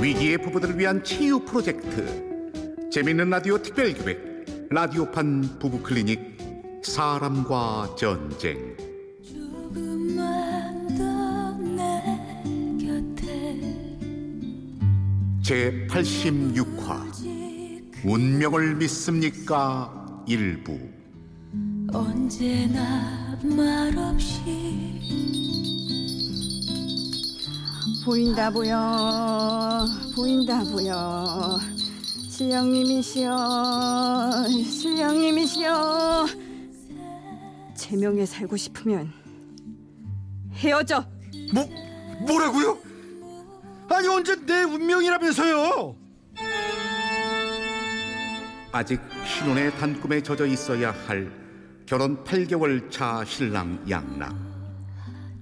위기의 부부들을 위한 치유 프로젝트. 재밌는 라디오 특별기획 라디오판 부부클리닉 사람과 전쟁. 제 86화 운명을 믿습니까? 일부. 언제나 말없이 보인다 보여 보인다 보여 실령님이시여 실령님이시여 제명에 살고 싶으면 헤어져 뭐 뭐라고요? 아니 언제 내 운명이라면서요? 아직 신혼의 단꿈에 젖어 있어야 할 결혼 8개월 차 신랑 양락.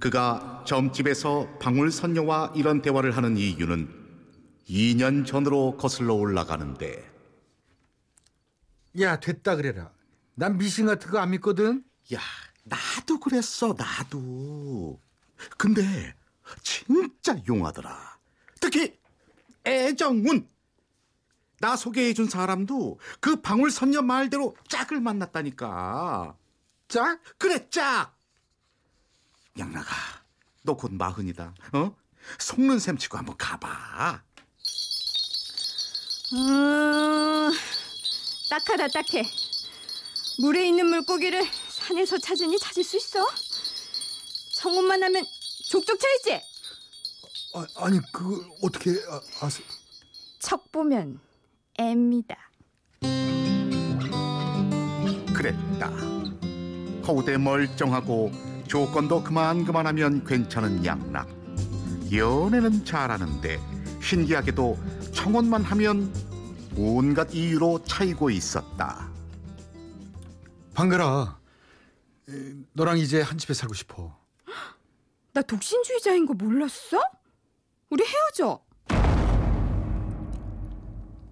그가 점집에서 방울선녀와 이런 대화를 하는 이유는 2년 전으로 거슬러 올라가는데 야 됐다 그래라. 난 미신 같은 거 안 믿거든. 야 나도 그랬어 나도 근데 진짜 용하더라 특히 애정운 나 소개해준 사람도 그 방울선녀 말대로 짝을 만났다니까 짝? 그래 짝 양락아 너 곧 마흔이다. 어? 속는 셈 치고 한번 가봐. 음, 딱하다 딱해. 물에 있는 물고기를 산에서 찾으니 찾을 수 있어? 청혼만 하면 족족 차있지? 아, 아니 그 어떻게 아, 아세? 척 보면 애입니다. 그랬다. 허우대 멀쩡하고 조건도 그만 그만하면 괜찮은 양락 연애는 잘하는데 신기하게도 청혼만 하면 온갖 이유로 차이고 있었다 방글아, 에, 너랑 이제 한 집에 살고 싶어. 나 독신주의자인 거 몰랐어? 우리 헤어져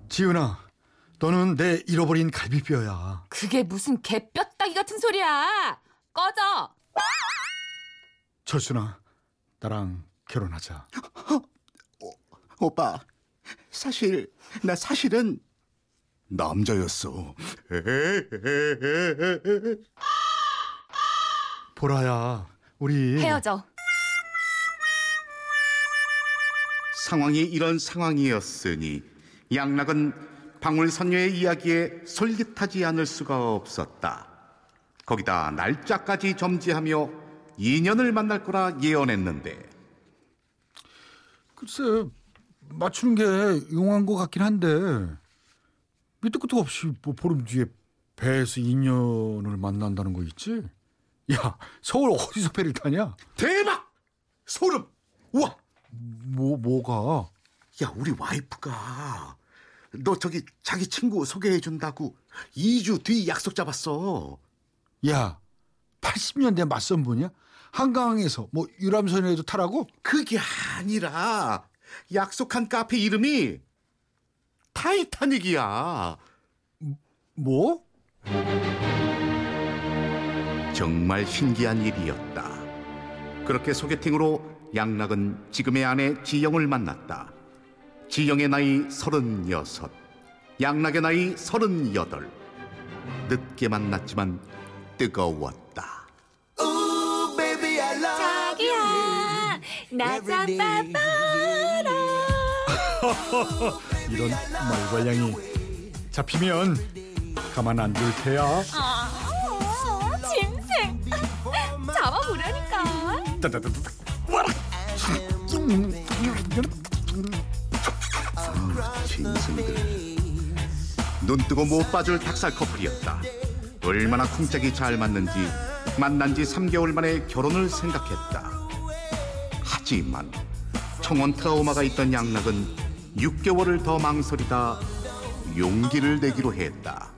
지은아, 너는 내 잃어버린 갈비뼈야. 그게 무슨 개뼈따기 같은 소리야 꺼져 철순아, 나랑 결혼하자. 오빠 사실 나 사실은 남자였어 보라야, 우리 헤어져 상황이 이런 상황이었으니 양락은 방울선녀의 이야기에 솔깃하지 않을 수가 없었다. 거기다 날짜까지 점지하며 인연을 만날 거라 예언했는데 글쎄 맞추는 게 용한 것 같긴 한데 밑도 끝도 없이 뭐 보름 뒤에 배에서 인연을 만난다는 거 있지? 야 서울 어디서 배를 타냐? 대박! 소름! 우와! 뭐 뭐가? 야 우리 와이프가 너 저기 자기 친구 소개해 준다고 2주 뒤 약속 잡았어. 야 80년대 맞선 분이야? 한강에서 뭐 유람선에도 타라고? 그게 아니라 약속한 카페 이름이 타이타닉이야. 뭐? 정말 신기한 일이었다. 그렇게 소개팅으로 양락은 지금의 아내 지영을 만났다. 지영의 나이 서른여섯, 양락의 나이 서른여덟. 늦게 만났지만 뜨거웠다. 자기야 나 잡아봐라 이런 말괄량이 잡히면 가만 안 둘 테야. 아, 짐승 잡아보라니까 따다다다다. 와라. 짐승들. 눈 뜨고 못 빠질 닭살 커플이었다. 얼마나 쿵짝이 잘 맞는지 만난 지 3개월 만에 결혼을 생각했다. 하지만 청원 트라우마가 있던 양락은 6개월을 더 망설이다 용기를 내기로 했다.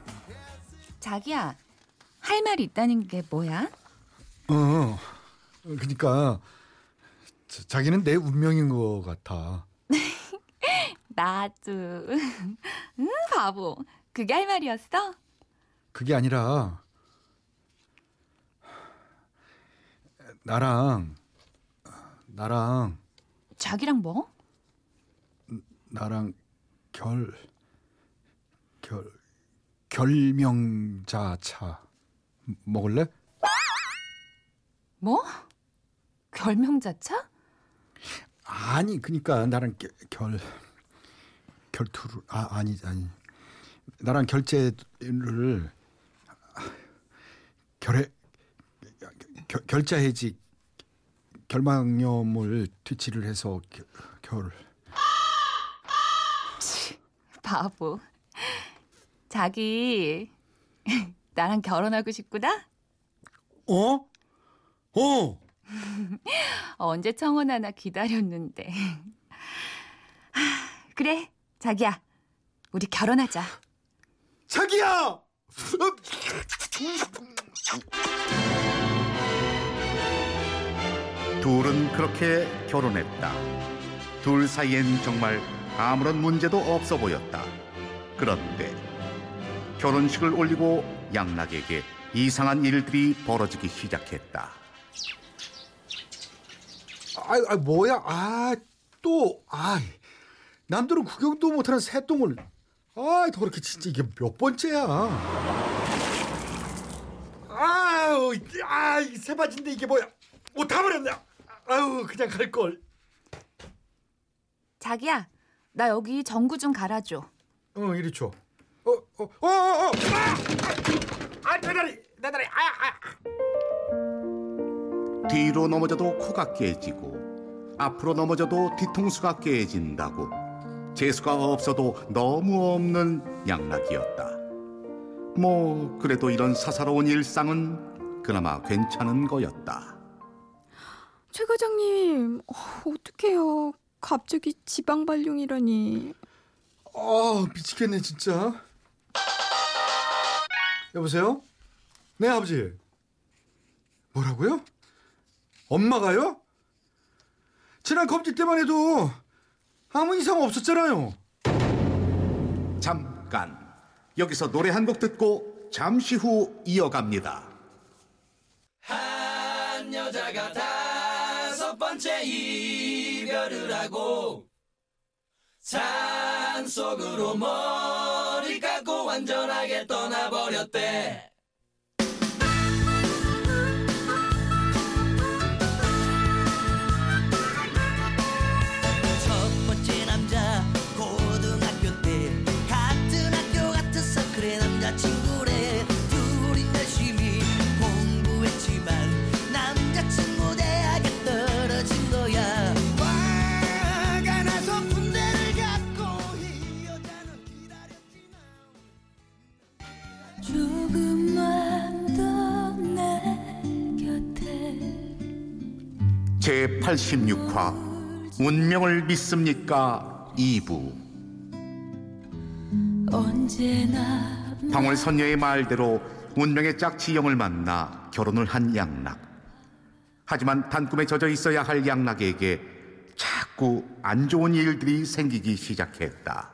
자기야 할 말이 있다는 게 뭐야? 어. 그러니까 자- 자기는 내 운명인 것 같아. 나도 응 바보 그게 할 말이었어? 그게 아니라 나랑 나랑 자기랑 뭐? 나랑 결, 결, 결명자 차 먹을래? 뭐? 결명자 차? 아니 그니까 나랑 겨- 결 결투를 아 아니 아니 나랑 결제를 결해 결, 결자 해지 결망염을 퇴치를 해서 결, 결 바보. 자기 나랑 결혼하고 싶구나? 어? 어? 언제 청혼 하나 기다렸는데. 하, 그래, 자기야. 우리 결혼하자. 자기야! 둘은 그렇게 결혼했다. 둘 사이엔 정말 아무런 문제도 없어 보였다. 그런데 결혼식을 올리고 양락에게 이상한 일들이 벌어지기 시작했다. 아, 아 뭐야? 아, 또 아. 남들은 구경도 못하는 새똥을 아, 더럽게 진짜 이게 몇 번째야? 아유, 아, 이 새바지인데 이게 뭐야? 옷 다 버렸네. 아유, 그냥 갈 걸. 자기야, 나 여기 전구 좀 갈아줘. 어, 이리 줘. 어, 어, 어, 어, 어. 아! 아, 내 다리, 내 다리. 아, 아. 뒤로 넘어져도 코가 깨지고 앞으로 넘어져도 뒤통수가 깨진다고 재수가 없어도 너무 없는 양락이었다. 뭐 그래도 이런 사사로운 일상은 그나마 괜찮은 거였다. 최 과장님, 어, 어떡해요. 갑자기 지방 발령이라니. 아, 미치겠네, 진짜. 여보세요? 네, 아버지. 뭐라고요? 엄마가요? 지난 검진 때만 해도 아무 이상 없었잖아요. 잠깐 여기서 노래 한 곡 듣고 잠시 후 이어갑니다. 한 여자가 다섯 번째 이별을 하고 산 속으로 머리 깎고 완전하게 떠나버렸대. 제 86화 운명을 믿습니까 2부 언제나 방울선녀의 말대로 운명의 짝지영을 만나 결혼을 한 양락. 하지만 단꿈에 젖어 있어야 할 양락에게 자꾸 안 좋은 일들이 생기기 시작했다.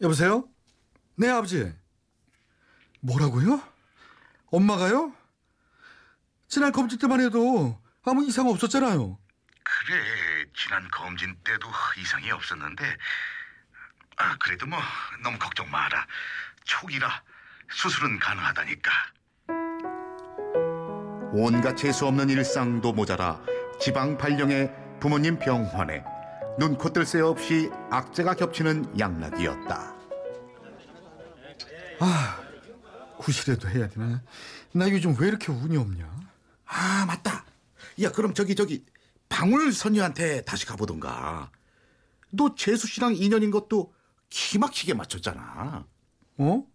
여보세요? 네, 아버지. 뭐라고요? 엄마가요? 지난 검진 때만 해도 아무 이상 없었잖아요. 그래, 지난 검진 때도 이상이 없었는데, 아, 그래도 뭐 너무 걱정 마라. 초기라 수술은 가능하다니까. 온갖 재수 없는 일상도 모자라 지방 발령에 부모님 병환에 눈, 코, 뜰 새 없이 악재가 겹치는 양락이었다. 구실에도 해야 되나? 나 요즘 왜 이렇게 운이 없냐? 아, 맞다. 야, 그럼 저기 저기 방울 선녀한테 다시 가보던가. 너 재수 씨랑 인연인 것도 기막히게 맞췄잖아. 어?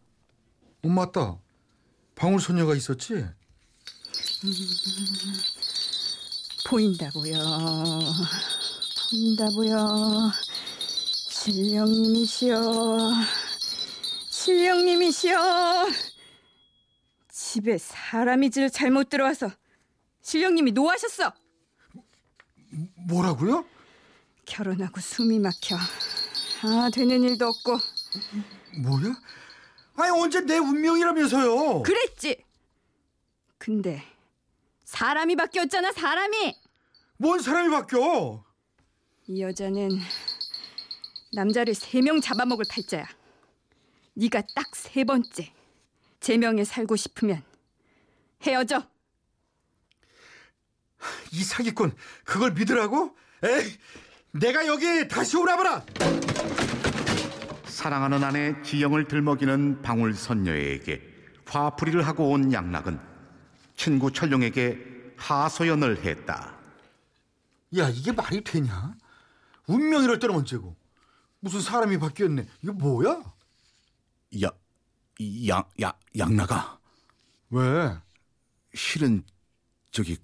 어 맞다. 방울 소녀가 있었지? 보인다고요. 보인다고요. 신령님이시여. 신령님이시여. 집에 사람이 질 잘못 들어와서 신령님이 노하셨어. 뭐라고요? 결혼하고 숨이 막혀. 아, 되는 일도 없고. 뭐야? 아니 언제 내 운명이라면서요? 그랬지. 근데 사람이 바뀌었잖아, 사람이. 뭔 사람이 바뀌어? 이 여자는 남자를 세 명 잡아먹을 팔자야. 네가 딱 세 번째. 제명에 살고 싶으면 헤어져. 이 사기꾼 그걸 믿으라고? 에이, 내가 여기 다시 오라버라. 사랑하는 아내 지영을 들먹이는 방울 선녀에게 화풀이를 하고 온 양락은 친구 철룡에게 하소연을 했다. 야 이게 말이 되냐? 운명 이럴 때는 언제고? 무슨 사람이 바뀌었네. 이거 뭐야? 야, 양, 야, 양락아. 왜? 실은 저기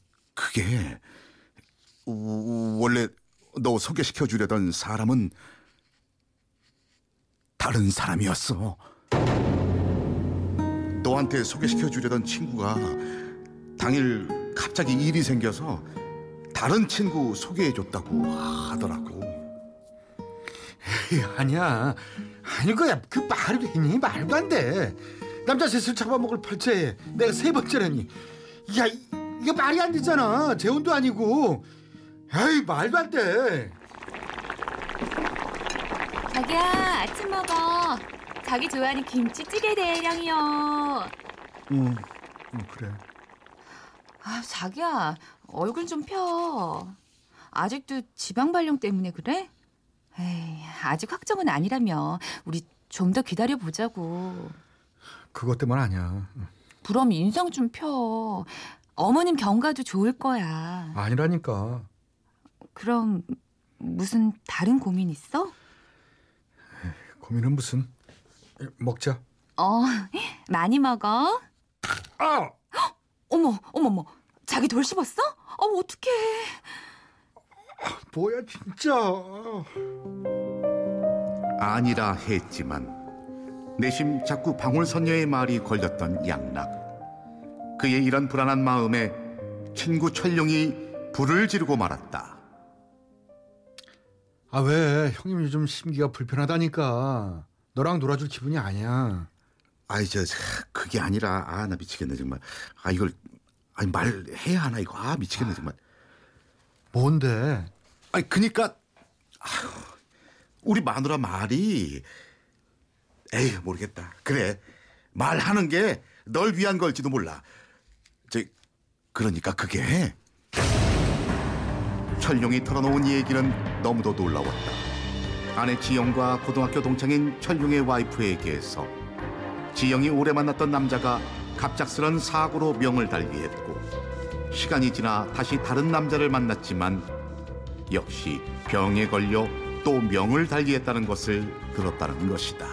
그게 우- 원래 너 소개시켜 주려던 사람은 다른 사람이었어. 너한테 소개시켜 주려던 친구가 당일 갑자기 일이 생겨서 다른 친구 소개해 줬다고 하더라고. 에이, 아니야. 아니 그야 그 말이 되니 말도 안 돼. 남자 셋을 잡아먹을 팔자에 내가 세 번째라니. 야 이- 이게 말이 안 되잖아. 재혼도 아니고. 에이 말도 안 돼. 자기야 아침 먹어. 자기 좋아하는 김치찌개 대령이요. 응, 응 그래. 아 자기야 얼굴 좀 펴. 아직도 지방 발령 때문에 그래? 에이 아직 확정은 아니라며. 우리 좀 더 기다려 보자고. 그것 때문 아니야. 그럼 인상 좀 펴. 어머님 경과도 좋을 거야. 아니라니까. 그럼 무슨 다른 고민 있어? 고민은 무슨? 에, 먹자. 어, 많이 먹어. 아! 어머, 어머, 어머. 자기 돌 씹었어? 어머, 어떡해. 뭐야 진짜. 아니라 했지만 내심 자꾸 방울 선녀의 말이 걸렸던 양락. 그의 이런 불안한 마음에 친구 철룡이 불을 지르고 말았다. 아 왜? 형님 요즘 심기가 불편하다니까. 너랑 놀아줄 기분이 아니야. 아이 저 그게 아니라 아 나 미치겠네 정말. 아 이걸 아니 말해야 하나 이거 아 미치겠네 정말. 뭔데? 아니 그니까 아휴, 우리 마누라 말이 에이 모르겠다. 그래 말하는 게 널 위한 걸지도 몰라. 저 그러니까 그게 철룡이 털어놓은 얘기는 너무도 놀라웠다. 아내 지영과 고등학교 동창인 철룡의 와이프에게서 지영이 오래 만났던 남자가 갑작스런 사고로 명을 달리했고 시간이 지나 다시 다른 남자를 만났지만 역시 병에 걸려 또 명을 달리했다는 것을 들었다는 것이다.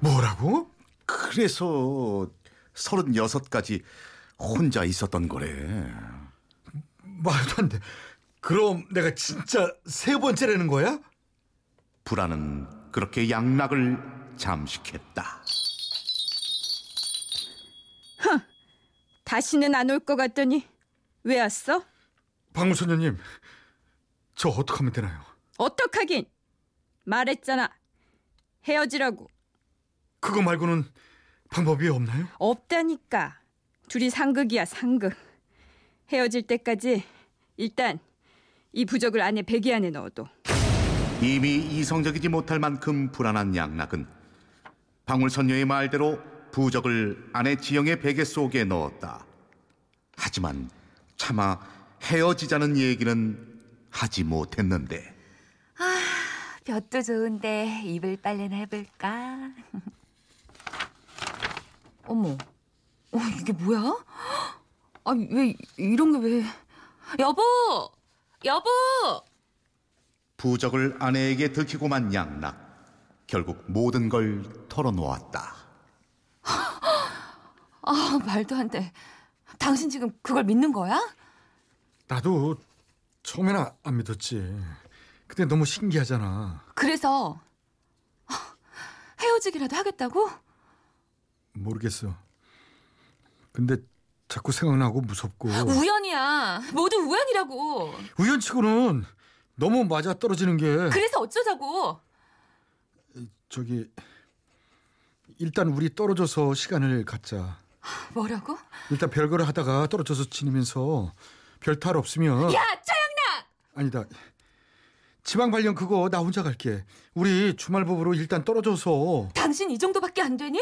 뭐라고? 그래서 서른여섯까지 혼자 있었던 거래. 말도 안 돼. 그럼 내가 진짜 세 번째라는 거야? 불안은 그렇게 양락을 잠식했다. 다시는 안 올 것 같더니 왜 왔어? 박무선녀님, 저 어떡하면 되나요? 어떡하긴 말했잖아 헤어지라고 그거 말고는 방법이 없나요? 없다니까 둘이 상극이야 상극 헤어질 때까지 일단 이 부적을 안에 베개 안에 넣어둬 이미 이성적이지 못할 만큼 불안한 양락은 방울선녀의 말대로 부적을 아내 지영의 베개 속에 넣었다. 하지만 차마 헤어지자는 얘기는 하지 못했는데 볕도 좋은데 이불 빨래나 해볼까? 어머, 어, 이게 뭐야? 아니, 왜, 이런 게 왜. 여보! 여보! 부적을 아내에게 들키고만 양락 결국 모든 걸 털어놓았다. 아, 말도 안 돼. 당신 지금 그걸 믿는 거야? 나도 처음에는 안 믿었지. 근데 너무 신기하잖아. 그래서 헤어지기라도 하겠다고? 모르겠어. 근데 자꾸 생각나고 무섭고. 우연이야. 모두 우연이라고. 우연치고는 너무 맞아 떨어지는 게 그래서 어쩌자고. 저기 일단 우리 떨어져서 시간을 갖자. 뭐라고? 일단 별거를 하다가 떨어져서 지내면서 별 탈 없으면 야, 짜양나! 아니다. 지방 발령 그거 나 혼자 갈게. 우리 주말 부부로 일단 떨어져서 당신 이 정도밖에 안 되니?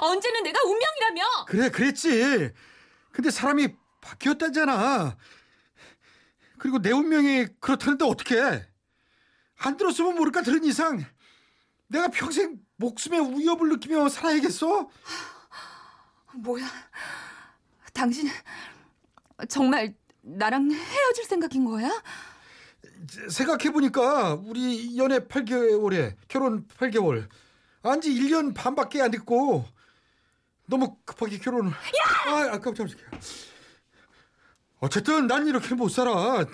언제는 내가 운명이라며! 그래 그랬지. 근데 사람이 바뀌었다잖아. 그리고 내 운명이 그렇다는데 어떡해. 안 들었으면 모를까 들은 이상 내가 평생 목숨의 위협을 느끼며 살아야겠어? 뭐야? 당신 정말 나랑 헤어질 생각인 거야? 생각해보니까 우리 연애 8개월에 결혼 8개월 안 지 1년 반밖에 안 됐고 너무 급하게 결혼을 아, 아 깜짝이야 어쨌든 난 이렇게 못 살아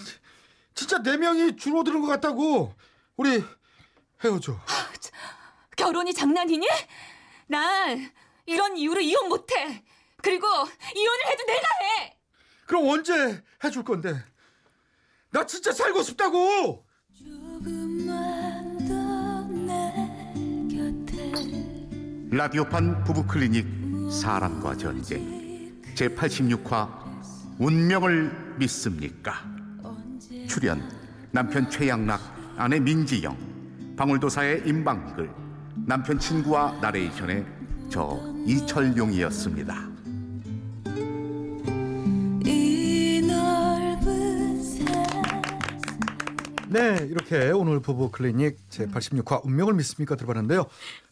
진짜 네 명이 줄어드는 것 같다고 우리 헤어져 결혼이 장난이니? 난 이런 이유로 이혼 못해. 그리고 이혼을 해도 내가 해. 그럼 언제 해줄 건데 나 진짜 살고 싶다고 조금만 더내 곁에 라디오판 부부클리닉 사람과 전쟁 제86화 운명을 믿습니까? 출연 남편 최양락 아내 민지영 방울도사의 임방글 남편 친구와 나레이션의 저 이철용이었습니다. 네, 이렇게 오늘 부부 클리닉 제 86화 운명을 믿습니까 들어봤는데요.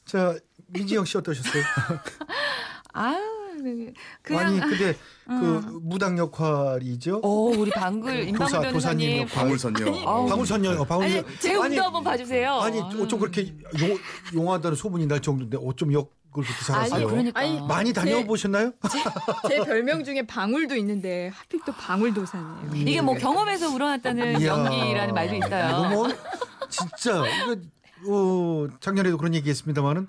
자, 민지영 씨 어떠셨어요? 아유, 그냥 아니, 근데 그 무당 역할이죠? 어, 우리 방글 임방글 도사 도사님. 역할. 방울선녀. 방울선녀, 어, 방울. 아니, 제 운도 한번 봐주세요. 아니, 어쩜 그렇게 용, 용하다는 소문이 날 정도인데 어쩜 역을 그렇게 잘하세요? 아니, 그러니까. 아니, 많이 다녀보셨나요? 제 별명 중에 방울도 있는데 하필 또 방울도사네요. 이게 뭐 경험에서 우러났다는 이야. 연기라는 말도 있어요. 뭐 진짜 이거 어, 작년에도 그런 얘기했습니다만은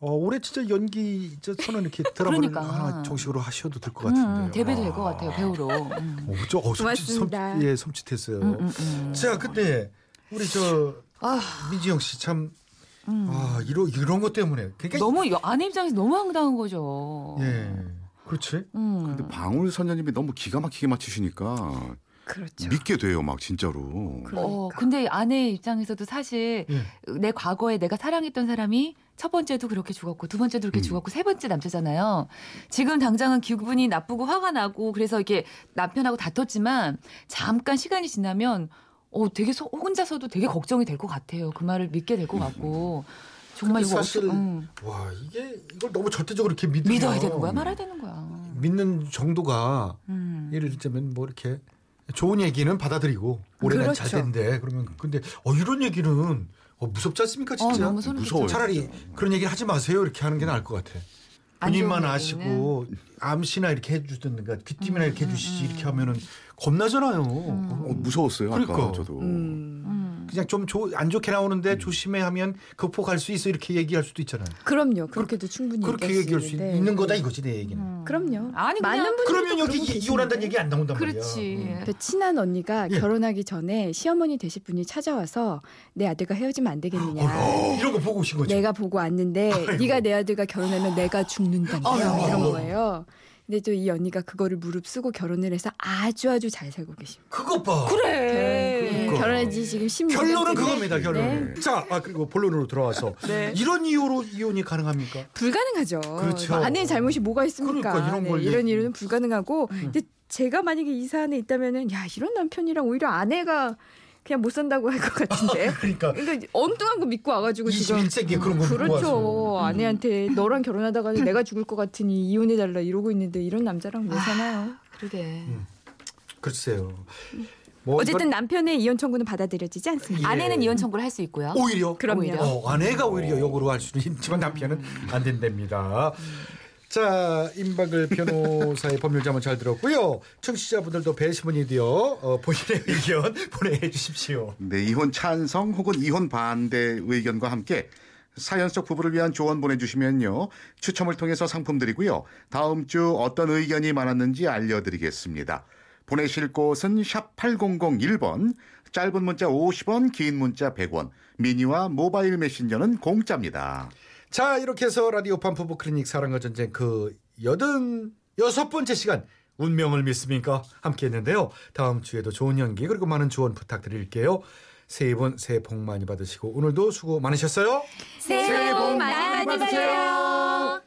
어, 올해 진짜 연기 저 선언 이렇게 드라마를 그러니까. 하나 정식으로 하셔도 될 것 같은데. 음, 데뷔도 될것 같아요, 배우로. 음. 어, 저, 어, 섬, 고맙습니다. 예, 섬찟했어요. 음, 음, 음. 자, 근데 우리 저 아, 민지영 씨 참 아, 이런 이런 것 때문에 그러니까 너무 여- 아내 입장에서 너무 황당한 거죠. 예. 그렇지. 음. 근데 방울 선녀님이 너무 기가 막히게 맞추시니까 그렇죠. 믿게 돼요, 막 진짜로. 어, 근데 아내 입장에서도 사실 예. 내 과거에 내가 사랑했던 사람이 첫 번째도 그렇게 죽었고 두 번째도 그렇게 음. 죽었고 세 번째 남자잖아요. 지금 당장은 기분이 나쁘고 화가 나고 그래서 이렇게 남편하고 다퉜지만 잠깐 시간이 지나면 어 되게 소- 혼자서도 되게 걱정이 될 것 같아요. 그 말을 믿게 될 것 같고 정말 이거 사실 어쩌- 음. 와, 이게 이걸 너무 절대적으로 이렇게 믿으면 믿어야 되는 거야, 말아야 되는 거야. 믿는 정도가 음. 예를 들자면 뭐 이렇게 좋은 얘기는 받아들이고 올해는 잘 그렇죠. 된대. 그러면 근데 어 이런 얘기는 어, 무섭지 않습니까 어, 진짜? 무서워요. 끼쳐. 차라리 그런 얘기 하지 마세요 이렇게 하는 게 나을 것 같아. 안 본인만 아시고 암시나 이렇게 해주든가 귀띔이나 이렇게 해주시지 이렇게 하면은 겁나잖아요. 어, 무서웠어요, 그러니까. 아까 저도. 음. 음. 그냥 좀 안 좋게 나오는데 음. 조심해 하면 극복할 수 있어 이렇게 얘기할 수도 있잖아요. 그럼요. 그렇게도 충분히 그렇게 얘기할 수 있는데. 있는 거다 이거지 내 얘기는. 음. 그럼요. 아니, 많은 분들이 그러면 또 여기 이- 이혼한다는. 얘기 안 나온단 말이야. 그렇지. 음. 그 친한 언니가 예. 결혼하기 전에 시어머니 되실 분이 찾아와서 내 아들과 헤어지면 안 되겠느냐. 어, 이런 거 보고 오신 거죠. 내가 보고 왔는데 네가 내 아들과 결혼하면 내가 아이고. 이런 거예요. 근데 또 이 언니가 그거를 무릅쓰고 결혼을 해서 아주 아주 잘 살고 계십니다. 그것 봐. 그래. 그러니까. 결혼한 지 지금 16년 결론은 그겁니다. 결론은. 네. 자, 아, 그리고 본론으로 들어와서 네. 이런 이유로 이혼이 가능합니까? 불가능하죠. 그렇죠. 아내의 잘못이 뭐가 있습니까? 그러니까 이런 네, 걸 이런 일은 불가능하고 근데 제가 만약에 이 사안에 있다면은 야 이런 남편이랑 오히려 아내가 그냥 못 산다고 할 것 같은데. 그러니까 그러니까 엉뚱한 거 믿고 와가지고 지금 21세기에 그런 거 그렇죠. 와서. 아내한테 너랑 결혼하다가 내가 죽을 것 같으니 이혼해달라 이러고 있는데 이런 남자랑 왜 사나요? 그러게. 글쎄요. 뭐 어쨌든 남편의 이혼 청구는 받아들여지지 않습니다. 예. 아내는 이혼 청구를 할 수 있고요. 오히려 그럼요. 오히려. 어, 아내가 오히려 역으로 할 수는 있지만 남편은 안 된답니다. 자, 임박을 변호사의 법률 자문 잘 들었고요. 청취자분들도 배시문이 되어 어, 본인의 의견 보내주십시오. 네, 이혼 찬성 혹은 이혼 반대 의견과 함께 사연 속 부부를 위한 조언 보내주시면요. 추첨을 통해서 상품 드리고요. 다음 주 어떤 의견이 많았는지 알려드리겠습니다. 보내실 곳은 샵 8001번, 짧은 문자 50원, 긴 문자 100원, 미니와 모바일 메신저는 공짜입니다. 자, 이렇게 해서 라디오판 부부 클리닉 사랑과 전쟁 그 여든 여섯 번째 시간 운명을 믿습니까? 함께 했는데요. 다음 주에도 좋은 연기 그리고 많은 조언 부탁드릴게요. 세분 새해 복 많이 받으시고 오늘도 수고 많으셨어요. 새해 복 많이 받으세요.